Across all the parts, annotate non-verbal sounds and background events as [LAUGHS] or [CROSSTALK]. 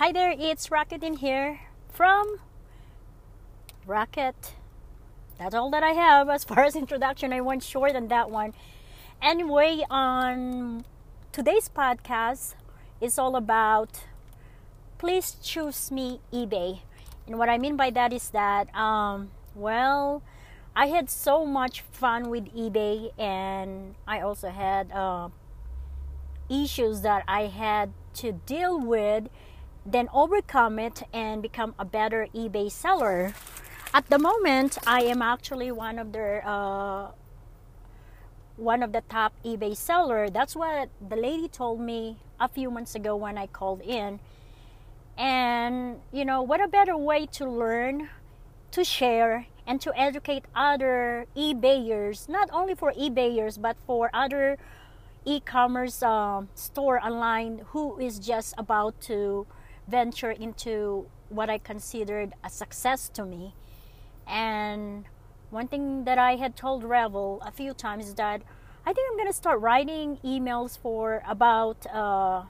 Hi there, it's Rocket in here from Rocket. That's all that I have as far as [LAUGHS] introduction. I went short on that one. Anyway, on today's podcast is all about please choose me eBay. And what I mean by that is that um, well, I had so much fun with eBay, and I also had uh, issues that I had to deal with, then overcome it and become a better eBay seller. At the moment, I am actually one of the uh, one of the top eBay seller. That's what the lady told me a few months ago when I called in. And you know, what a better way to learn, to share, and to educate other eBayers, not only for eBayers but for other e-commerce um, store online who is just about to venture into what I considered a success to me. And one thing that I had told Revel a few times is that I think I'm gonna start writing emails for about uh,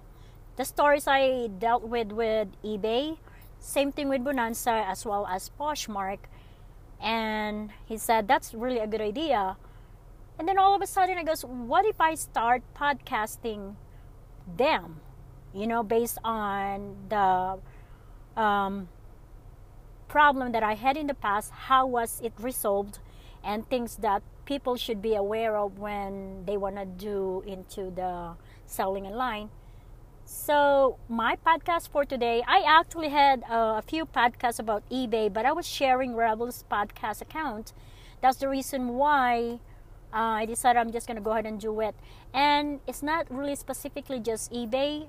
the stories I dealt with with eBay. Same thing with Bonanza as well as Poshmark and he said, That's really a good idea. And then all of a sudden I goes, What if I start podcasting them? You know, based on the um, problem that I had in the past, how was it resolved, and things that people should be aware of when they want to do into the selling online. So, my podcast for today, I actually had uh, a few podcasts about eBay, but I was sharing Rebel's podcast account. That's the reason why uh, I decided I'm just going to go ahead and do it. And it's not really specifically just eBay,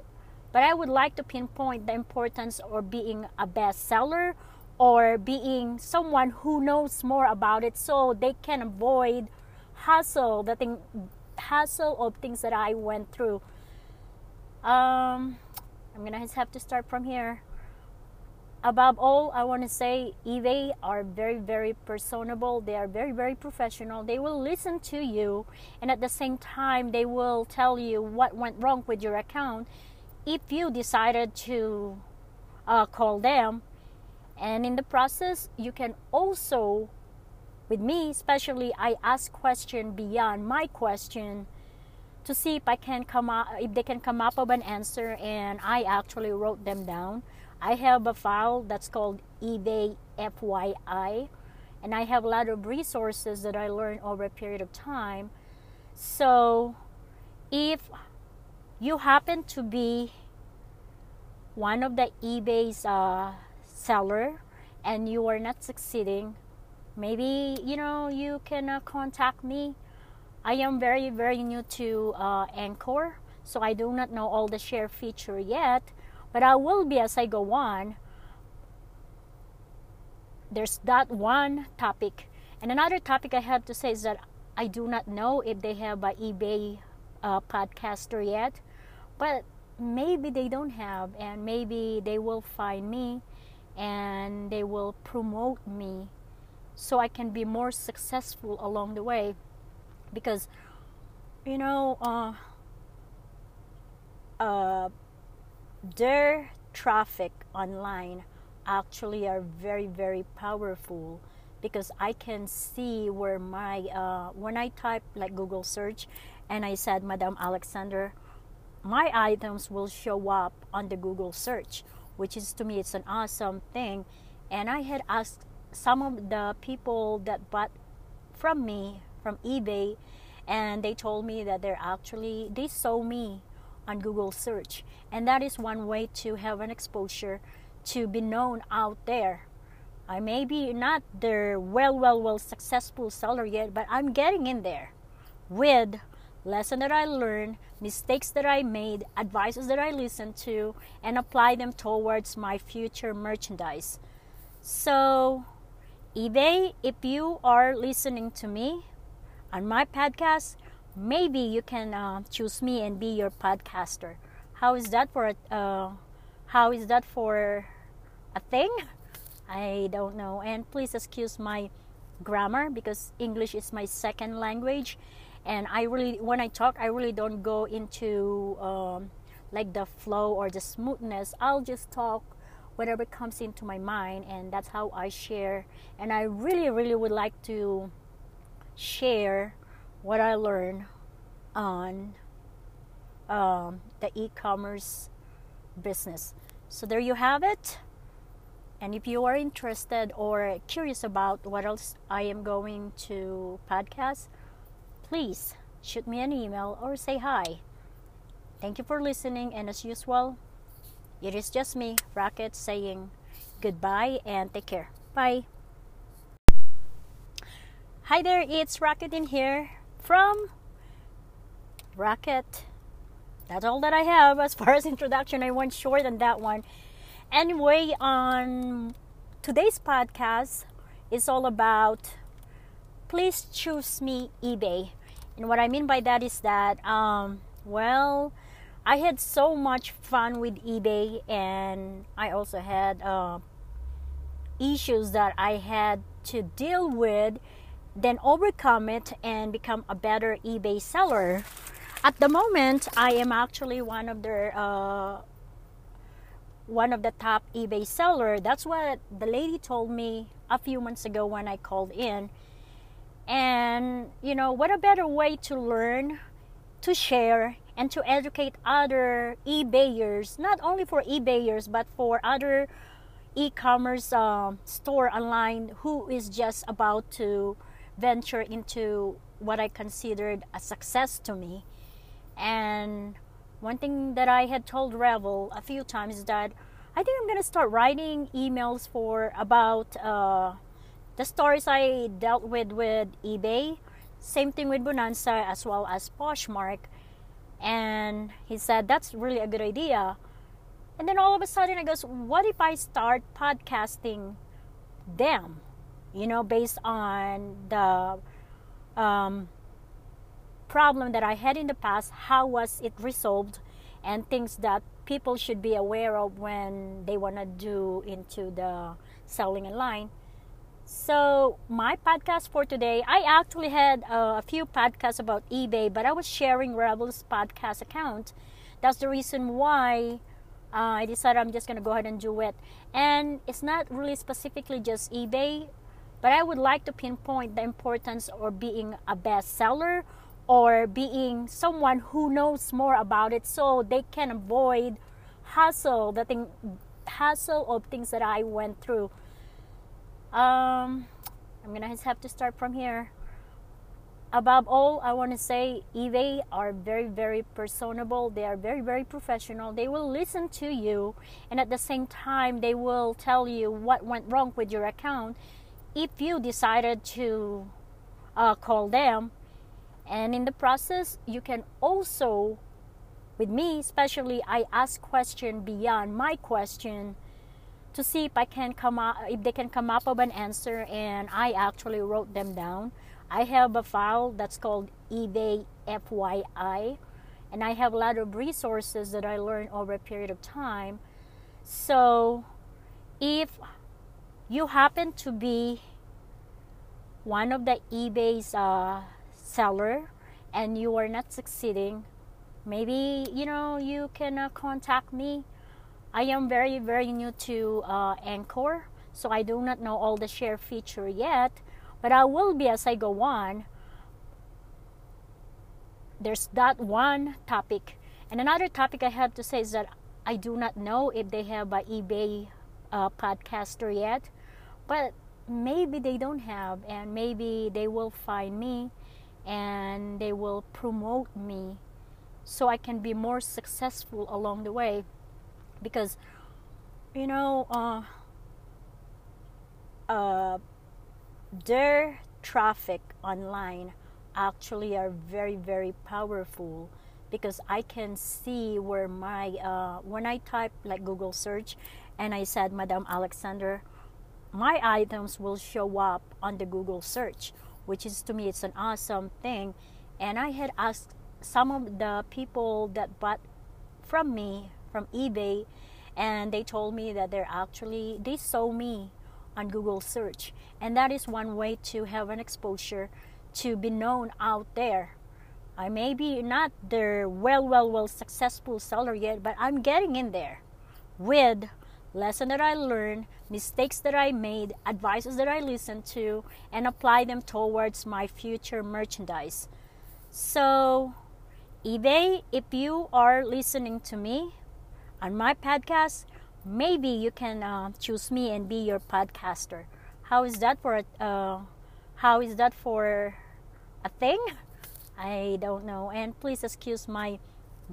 but I would like to pinpoint the importance of being a bestseller or being someone who knows more about it so they can avoid hassle, the thing, hassle of things that I went through um, I'm gonna have to start from here. Above all, I want to say eBay are very, very personable. They are very, very professional. They will listen to you, and at the same time, they will tell you what went wrong with your account if you decided to uh, call them. And in the process, you can also, with me especially, I ask question beyond my question to see if I can come up if they can come up with an answer and I actually wrote them down. I have a file that's called eBay FYI and I have a lot of resources that I learned over a period of time. So if you happen to be one of the eBay's uh, seller and you are not succeeding, maybe you know you can uh, contact me I am very, very new to uh, Anchor, so I do not know all the share feature yet, but I will be as I go on. There's that one topic. And another topic I have to say is that I do not know if they have a eBay uh, podcaster yet, but maybe they don't have, and maybe they will find me and they will promote me so I can be more successful along the way. Because you know uh, uh, their traffic online actually are very very powerful because I can see where my uh, when I type like Google search and I said Madame Alexander my items will show up on the Google search which is to me it's an awesome thing and I had asked some of the people that bought from me from eBay and they told me that they're actually they saw me on Google search and that is one way to have an exposure to be known out there. I may be not the well well well successful seller yet, but I'm getting in there with lesson that I learned, mistakes that I made, advices that I listened to, and apply them towards my future merchandise. So, eBay, if you are listening to me, on my podcast, maybe you can uh, choose me and be your podcaster. How is that for a, uh, how is that for a thing? [LAUGHS] I don't know. And please excuse my grammar because English is my second language, and I really when I talk I really don't go into um, like the flow or the smoothness. I'll just talk whatever comes into my mind, and that's how I share. And I really, really would like to share what I learned on um, the e commerce business. So, there you have it. And if you are interested or curious about what else I am going to podcast, please shoot me an email or say hi. Thank you for listening, and as usual, it is just me, Rocket, saying goodbye and take care. Bye. Hi there, it's Rocket in here from Rocket. That's all that I have as far as [LAUGHS] introduction. I went short on that one. Anyway, on today's podcast is all about please choose me eBay. And what I mean by that is that um, well, I had so much fun with eBay, and I also had uh, issues that I had to deal with, then overcome it and become a better eBay seller. At the moment, I am actually one of the uh, one of the top eBay seller. That's what the lady told me a few months ago when I called in. And you know, what a better way to learn, to share, and to educate other eBayers, not only for eBayers but for other e-commerce um, store online who is just about to venture into what I considered a success to me. And one thing that I had told Revel a few times is that I think I'm gonna start writing emails for about uh, the stories I dealt with with eBay. Same thing with Bonanza as well as Poshmark and he said, That's really a good idea. And then all of a sudden, I goes, What if I start podcasting them? You know, based on the um, problem that I had in the past, how was it resolved, and things that people should be aware of when they want to do into the selling online. So, my podcast for today, I actually had uh, a few podcasts about eBay, but I was sharing Rebel's podcast account. That's the reason why uh, I decided I'm just going to go ahead and do it. And it's not really specifically just eBay, but I would like to pinpoint the importance of being a bestseller or being someone who knows more about it so they can avoid hassle, the thing, hassle of things that I went through um, I'm gonna have to start from here. Above all, I want to say eBay are very, very personable. They are very, very professional. They will listen to you, and at the same time, they will tell you what went wrong with your account if you decided to uh, call them. And in the process, you can also, with me especially, I ask question beyond my question to see if I can come up if they can come up with an answer and I actually wrote them down. I have a file that's called eBay FYI and I have a lot of resources that I learned over a period of time. So if you happen to be one of the eBay's uh, seller and you are not succeeding, maybe you know you can uh, contact me I am very, very new to uh, Anchor, so I do not know all the share feature yet, but I will be as I go on. There's that one topic. And another topic I have to say is that I do not know if they have a eBay uh, podcaster yet, but maybe they don't have, and maybe they will find me and they will promote me so I can be more successful along the way because you know uh, uh, their traffic online actually are very very powerful because I can see where my uh, when I type like Google search and I said Madame Alexander my items will show up on the Google search which is to me it's an awesome thing. And I had asked some of the people that bought from me from eBay and they told me that they're actually they saw me on Google search and that is one way to have an exposure to be known out there I may be not the well, well, well successful seller yet, but I'm getting in there with lesson that I learned, mistakes that I made, advices that I listened to, and apply them towards my future merchandise. So, eBay, if you are listening to me on my podcast, maybe you can uh, choose me and be your podcaster. How is that for a, uh, how is that for a thing? [LAUGHS] I don't know. And please excuse my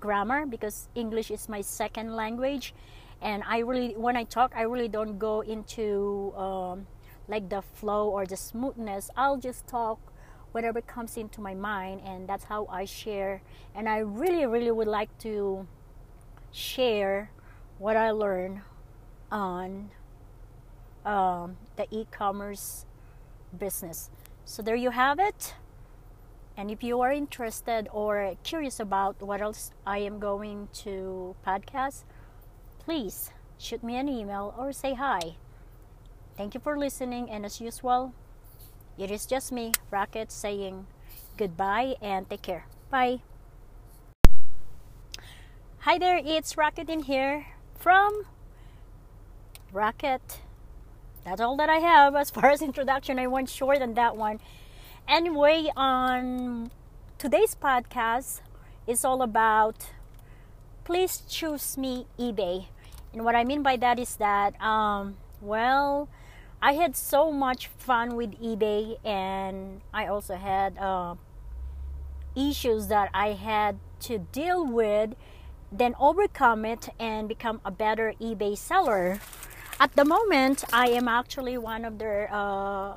grammar because English is my second language and I really when I talk I really don't go into um, like the flow or the smoothness I'll just talk whatever comes into my mind and that's how I share and I really really would like to share what I learned on um, the e-commerce business so there you have it and if you are interested or curious about what else I am going to podcast please shoot me an email or say hi. Thank you for listening, and as usual, it is just me, Rocket, saying goodbye and take care. Bye. Hi there, it's Rocket in here from Rocket. That's all that I have as far as [LAUGHS] introduction. I went short on that one. Anyway, on today's podcast is all about please choose me eBay. And what I mean by that is that, um, well, I had so much fun with eBay, and I also had uh, issues that I had to deal with, then overcome it and become a better eBay seller. At the moment, I am actually one of the uh,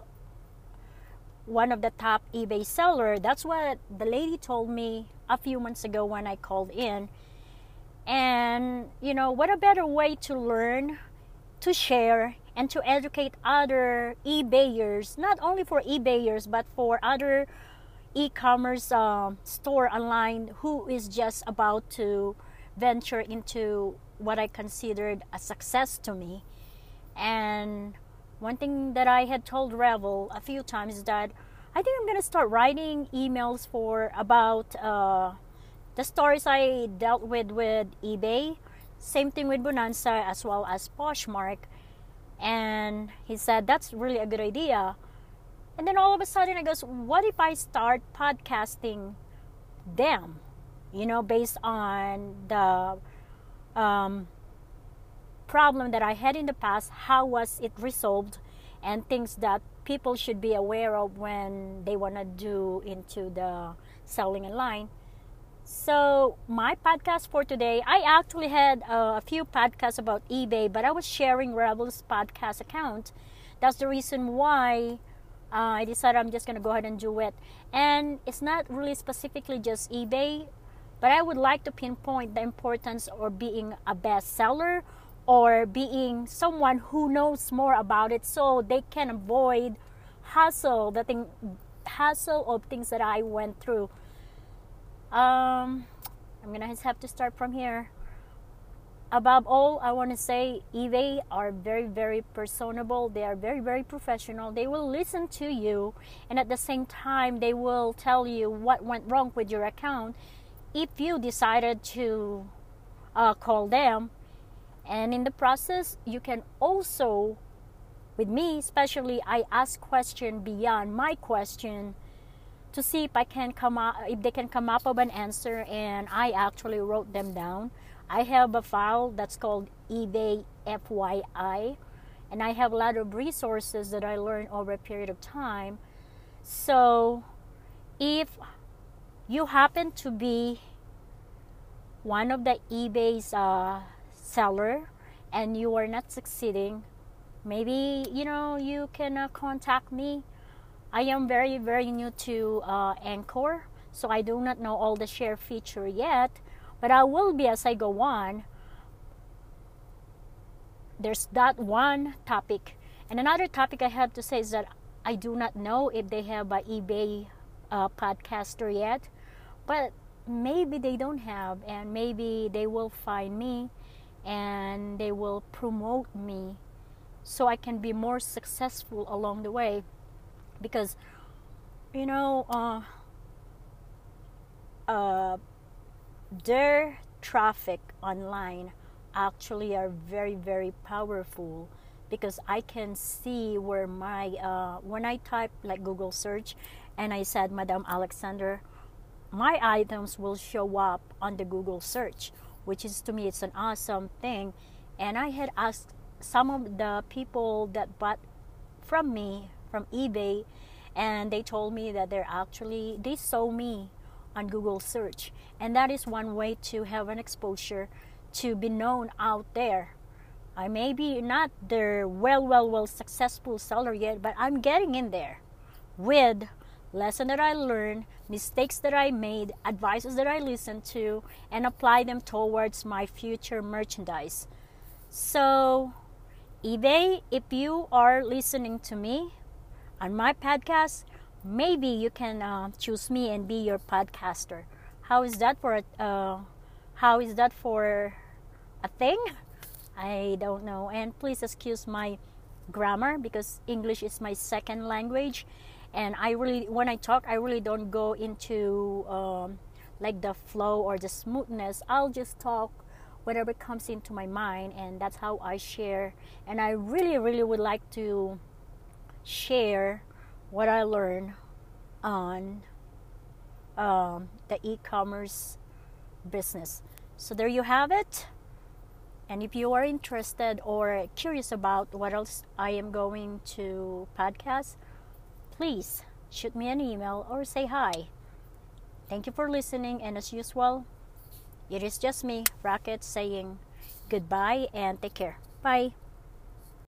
one of the top eBay seller. That's what the lady told me a few months ago when I called in and, you know, what a better way to learn, to share, and to educate other eBayers, not only for eBayers, but for other e commerce um, store online who is just about to venture into what I considered a success to me. And one thing that I had told Revel a few times is that I think I'm gonna start writing emails for about uh, the stories I dealt with with eBay, same thing with Bonanza as well as Poshmark. And he said, that's really a good idea. And then all of a sudden I goes, what if I start podcasting them? You know, based on the um, problem that I had in the past, how was it resolved, and things that people should be aware of when they want to do into the selling online. So, my podcast for today, I actually had uh, a few podcasts about eBay, but I was sharing Rebel's podcast account. That's the reason why uh, I decided I'm just going to go ahead and do it. And it's not really specifically just eBay, but I would like to pinpoint the importance of being a bestseller or being someone who knows more about it so they can avoid hassle, the thing, hassle of things that I went through um, I'm gonna have to start from here. Above all, I want to say eBay are very, very personable. They are very, very professional. They will listen to you, and at the same time, they will tell you what went wrong with your account if you decided to uh, call them. And in the process, you can also, with me especially, I ask question beyond my question to see if I can come up if they can come up with an answer and I actually wrote them down. I have a file that's called eBay FYI and I have a lot of resources that I learned over a period of time. So if you happen to be one of the eBay's uh, seller and you are not succeeding, maybe you know you can uh, contact me I am very, very new to uh, Anchor, so I do not know all the share feature yet, but I will be as I go on. There's that one topic. And another topic I have to say is that I do not know if they have a eBay uh, podcaster yet, but maybe they don't have, and maybe they will find me and they will promote me so I can be more successful along the way. Because you know uh, uh, their traffic online actually are very very powerful because I can see where my uh, when I type like Google search and I said Madame Alexander my items will show up on the Google search which is to me it's an awesome thing. And I had asked some of the people that bought from me from eBay and they told me that they're actually they saw me on Google search. And that is one way to have an exposure to be known out there. I may be not the well well well successful seller yet but I'm getting in there with lesson that I learned mistakes that I made advices that I listened to and apply them towards my future merchandise so eBay if you are listening to me on my podcast, maybe you can uh, choose me and be your podcaster. How is that for a, uh, how is that for a thing? [LAUGHS] I don't know. And please excuse my grammar because English is my second language, and I really when I talk I really don't go into um, like the flow or the smoothness. I'll just talk whatever comes into my mind, and that's how I share. And I really really would like to share what I learned on um, the e commerce business. So, there you have it. And if you are interested or curious about what else I am going to podcast, please shoot me an email or say hi. Thank you for listening, and as usual, it is just me, Rocket, saying goodbye and take care. Bye.